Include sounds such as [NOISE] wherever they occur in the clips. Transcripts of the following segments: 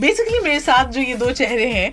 Basically मेरे साथ जो ये दो चेहरे हैं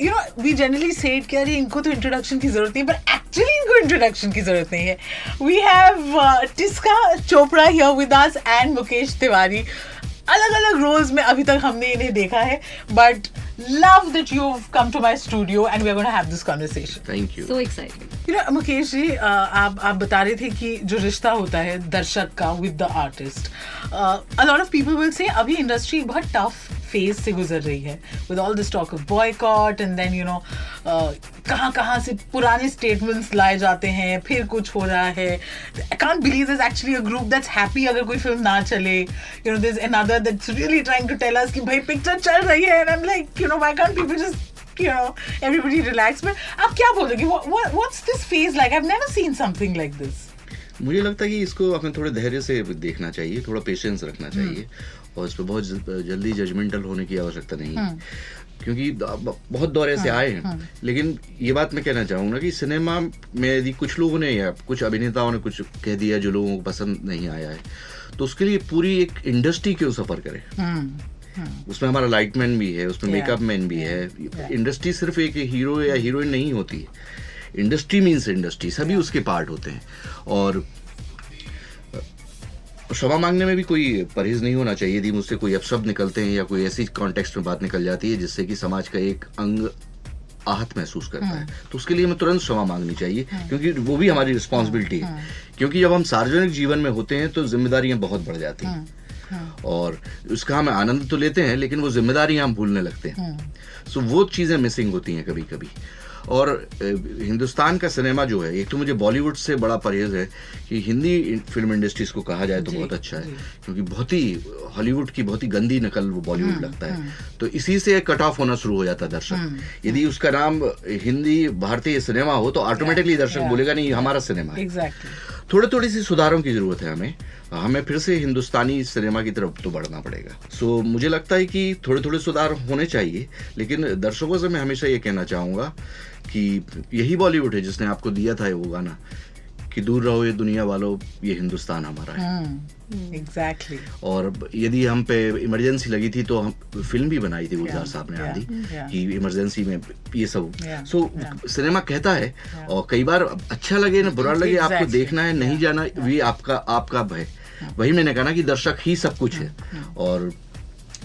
you know we generally said कि अरे, इनको तो इंट्रोडक्शन की ज़रूरत नहीं पर एक्चुअली इनको इंट्रोडक्शन की ज़रूरत नहीं है। We have Tisca Chopra here with us and Mukesh Tiwari अलग अलग रोल्स में अभी तक हमने इन्हें देखा है but love that you come to my studio and we are gonna have this conversation thank you so excited. You know Mukesh ji uh, आप आप बता रहे थे कि जो रिश्ता होता है दर्शक का with the artist a lot of people will say अभी इंडस्ट्री बहुत टफ फ़ेज़ से गुजर रही है with all this talk of boycott and then you know कहाँ कहाँ से पुराने स्टेटमेंट्स लाए जाते हैं फिर कुछ हो रहा है। I can't believe this actually a group that's happy अगर कोई फ़िल्म ना चले। You know this another that's really trying to tell us कि भाई पिक्चर चल रही है and I am like you know why can't people just you know everybody relax? but आप क्या बोलोगे? What, what, what's this phase like? I've never seen something like this. मुझे लगता है कि इसको हमें थोड़े धैर्य से देखना चाहिए थोड़ा पेशेंस रखना चाहिए। और इस पर बहुत जल्दी जजमेंटल होने की आवश्यकता नहीं है। क्योंकि ब- बहुत दौर ऐसे आए हैं। लेकिन ये बात मैं कहना चाहूँगा कि सिनेमा में यदि कुछ लोगों ने या कुछ अभिनेताओं ने कुछ कह दिया जो लोगों को पसंद नहीं आया है तो उसके लिए पूरी एक इंडस्ट्री क्यों सफ़र करे? उसमें हमारा लाइटमैन भी है उसमें मेकअप मैन भी है। इंडस्ट्री सिर्फ़ एक हीरो या हीरोइन नहीं होती है। इंडस्ट्री मीन्स इंडस्ट्री सभी उसके पार्ट होते हैं। और क्षमा मांगने में भी कोई परहेज नहीं होना चाहिए। यदि मुझसे कोई अपशब्द निकलते हैं या कोई ऐसी कॉन्टेक्स्ट में बात निकल जाती है जिससे कि समाज का एक अंग आहत महसूस करता है तो उसके लिए हमें तुरंत क्षमा मांगनी चाहिए क्योंकि वो भी हमारी रिस्पॉन्सिबिलिटी है। क्योंकि जब हम सार्वजनिक जीवन में होते हैं तो जिम्मेदारियाँ बहुत बढ़ जाती हैं। और उसका हम आनंद तो लेते हैं लेकिन वो जिम्मेदारियाँ हम भूलने लगते हैं। सो वो चीज़ें मिसिंग होती हैं कभी कभी और हिंदुस्तान का सिनेमा जो है एक तो मुझे बॉलीवुड से बड़ा परहेज है कि हिंदी फ़िल्म इंडस्ट्रीज़ को कहा जाए तो बहुत अच्छा है। क्योंकि बहुत ही हॉलीवुड की बहुत ही गंदी नकल वो बॉलीवुड लगता है। तो इसी से कट ऑफ़ होना शुरू हो जाता है दर्शक। यदि उसका नाम हिंदी भारतीय सिनेमा हो तो ऑटोमेटिकली दर्शक बोलेगा नहीं हमारा सिनेमा है। थोड़े थोड़े से सुधारों की ज़रूरत है हमें। हमें फिर से हिंदुस्तानी सिनेमा की तरफ़ तो बढ़ना पड़ेगा। सो so, मुझे लगता है कि थोड़े थोड़े सुधार होने चाहिए लेकिन दर्शकों से मैं हमेशा ये कहना चाहूँगा कि यही बॉलीवुड है जिसने आपको दिया था वो गाना। कि दूर रहो ये दुनिया वालों ये हिंदुस्तान हमारा है। Exactly exactly. और यदि हम पे इमरजेंसी लगी थी तो हम फ़िल्म भी बनाई थी गुलजार Yeah, साहब ने yeah, आधी yeah. कि इमरजेंसी में ये सब। Yeah, सो yeah. सिनेमा कहता है और कई बार अच्छा लगे ना बुरा लगे exactly. आपको देखना है नहीं yeah, जाना भी आपका आपका भय। वही मैंने कहा ना कि दर्शक ही सब कुछ है। और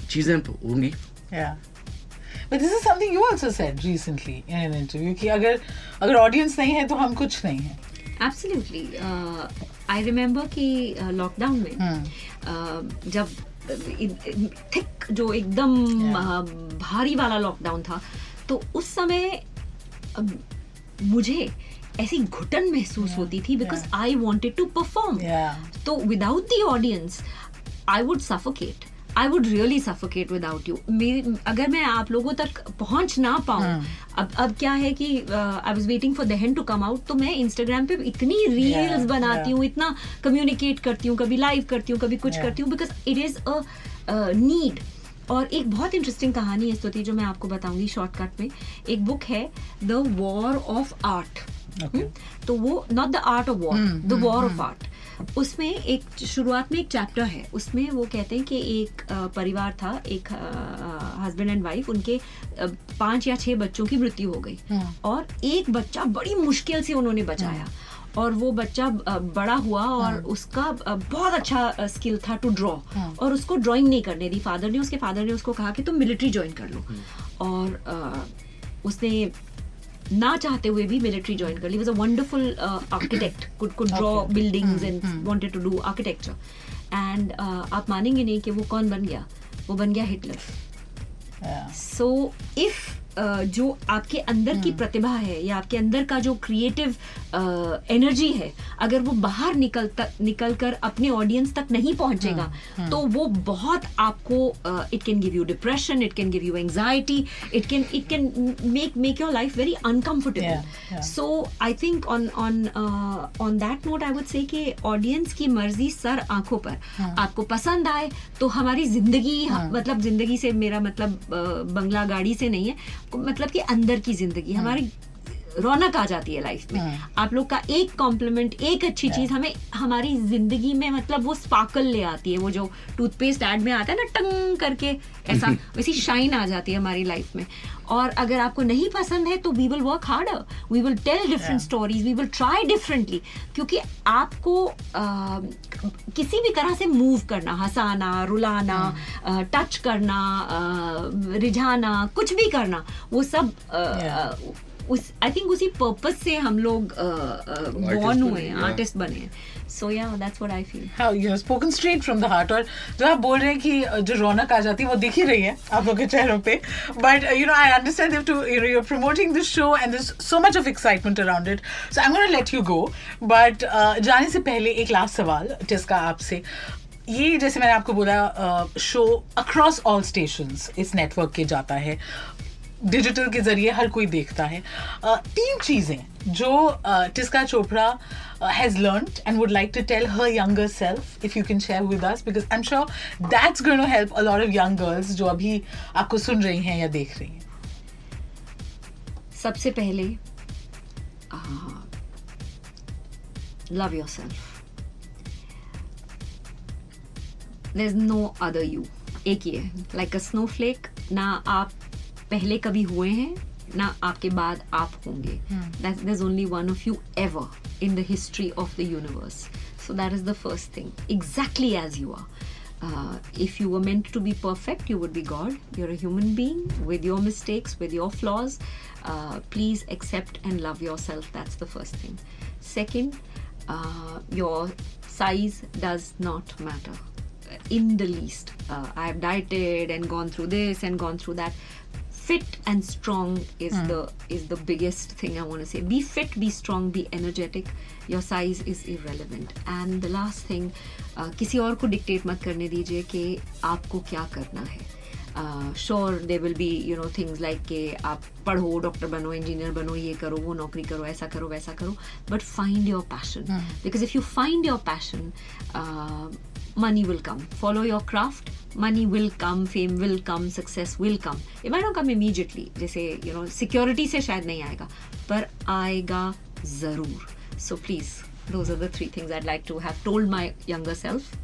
चीज़ें होंगी। Yeah. But this is something you also said recently in an interview कि अगर अगर ऑडियंस नहीं है तो हम कुछ नहीं है। एब्सोल्युटली आई रिमेम्बर कि लॉकडाउन में uh, जब थिक जो एकदम Yeah. uh, भारी वाला लॉकडाउन था तो उस समय मुझे ऐसी घुटन महसूस होती थी because I wanted to perform तो without the audience I would suffocate I would really suffocate without you मेरी अगर मैं आप लोगों तक पहुँच ना पाऊँ अब अब क्या है कि I was waiting for Dahan to come out तो मैं इंस्टाग्राम पे इतनी रील्स बनाती. हूँ इतना कम्युनिकेट करती हूँ कभी लाइव करती हूँ कभी कुछ. करती हूँ because it is a need और एक बहुत इंटरेस्टिंग कहानी है स्तुति जो मैं आपको बताऊँगी शॉर्टकट में. एक बुक है the war of art Okay. तो वो not the art of war the war of art उसमें एक शुरुआत में एक चैप्टर है। उसमें वो कहते हैं कि एक परिवार था एक हस्बैंड एंड वाइफ उनके पाँच या छह बच्चों की मृत्यु हो गई। हम्म। और एक बच्चा बड़ी मुश्किल से उन्होंने बचाया। और वो बच्चा बड़ा हुआ और उसका बहुत अच्छा स्किल था टू ड्रॉ और उसको ड्राइंग नहीं करने दी। फादर ने उसके फादर ने उसको कहा कि तुम मिलिट्री ज्वाइन कर लो। और उसने ना चाहते हुए भी मिलिट्री ज्वाइन कर ली. Was a wonderful architect could could draw. Buildings and wanted to do architecture and आप मानेंगे नहीं कि वो कौन बन गया? वो बन गया हिटलर सो इफ़ जो आपके अंदर की प्रतिभा है या आपके अंदर का जो क्रिएटिव एनर्जी है अगर वो बाहर निकल तक निकल कर अपने ऑडियंस तक नहीं पहुंचेगा तो वो बहुत आपको it can give you depression it can give you anxiety it can it can make make your life very uncomfortable so I think on on on that note I would say कि audience की मर्ज़ी sir आँखों पर। आपको पसंद आए तो हमारी ज़िंदगी मतलब ज़िंदगी से मेरा मतलब बंगला गाड़ी से नहीं है मतलब कि अंदर की ज़िंदगी हमारी रौनक आ जाती है लाइफ में। आप लोग का एक कॉम्प्लीमेंट एक अच्छी चीज़ हमें हमारी ज़िंदगी में मतलब वो स्पार्कल ले आती है वो जो टूथपेस्ट एड में आता है ना टंग करके ऐसा [LAUGHS] वैसी शाइन आ जाती है हमारी लाइफ में। और अगर आपको नहीं पसंद है तो we will work harder we will tell different stories we will try differently क्योंकि आपको अ, किसी भी तरह से मूव करना हंसाना रुलाना टच करना अ, रिझाना कुछ भी करना वो सब Yeah. उस आई थिंक उसी पर्पस से हम लोग बॉर्न Artist हुए हैं आर्टिस्ट बने हैं. सो या that's what I feel How you know spoken straight from the heart और जो आप बोल रहे हैं कि जो रौनक आ जाती है वो दिख ही रही है आप लोग के चेहरों पे. But you know I understand if to you know you're promoting this show and there's so much of excitement around it. So I'm going to let you go but uh, जाने से पहले एक लास्ट सवाल जिसका आपसे. ये जैसे मैंने आपको बोला शो अक्रॉस ऑल स्टेशंस इस नेटवर्क के जाता है. डिजिटल के ज़रिए हर कोई देखता है। तीन चीज़ें जो Tisca Chopra has learn and would like to tell her younger self if you can share with us because I am sure that's going help a of young girls जो अभी आपको सुन रही हैं या देख रही हैं। सबसे पहले love yourself no other you एक ही है। लाइक अ स्नो फ्लेक ना आप पहले कभी हुए हैं ना आपके बाद आप होंगे there's only one of you ever in the history of the universe so that is the first thing exactly as you are uh, if you were meant to be perfect, you would be God. You're a human being with your mistakes, with your flaws. Uh, please accept and love yourself. That's the first thing. Second, uh, your size does not matter in the least. Uh, I've dieted and gone through this and gone through that. Fit and strong is the is the biggest thing I want to say. Be fit, be strong, be energetic. Your size is irrelevant. And the last thing, uh, किसी और को dictate मत करने दीजिए कि आपको क्या करना है sure they will be you know things like कि आप पढ़ो डॉक्टर बनो इंजीनियर बनो ये करो वो नौकरी करो ऐसा करो वैसा करो but find your passion because if you find your passion money will come. Follow your craft, money will come fame will come success will come इमेनो come immediately जैसे यू नो सिक्योरिटी से शायद नहीं आएगा, पर आएगा ज़रूर. So please those are the three things I like to have told my younger self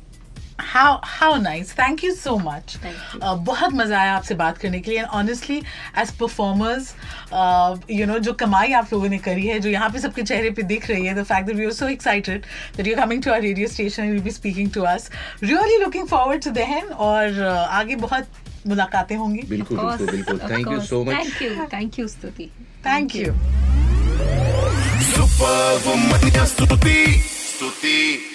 how how nice. Thank you so much. Thank you. Uh, बहुत मज़ा आया आपसे बात करने के लिए and honestly as performers you know जो कमाई आप लोगों ने करी है जो यहाँ पे सबके चेहरे पे दिख रही है the fact that we are so excited that you coming to our radio station will be speaking to us really looking forward to Dahan और uh, आगे बहुत मुलाकातें होंगी. बिल्कुल बिल्कुल thank you so much Thank you, thank you, Stuti. Thank you Superwoman Stuti. Stuti.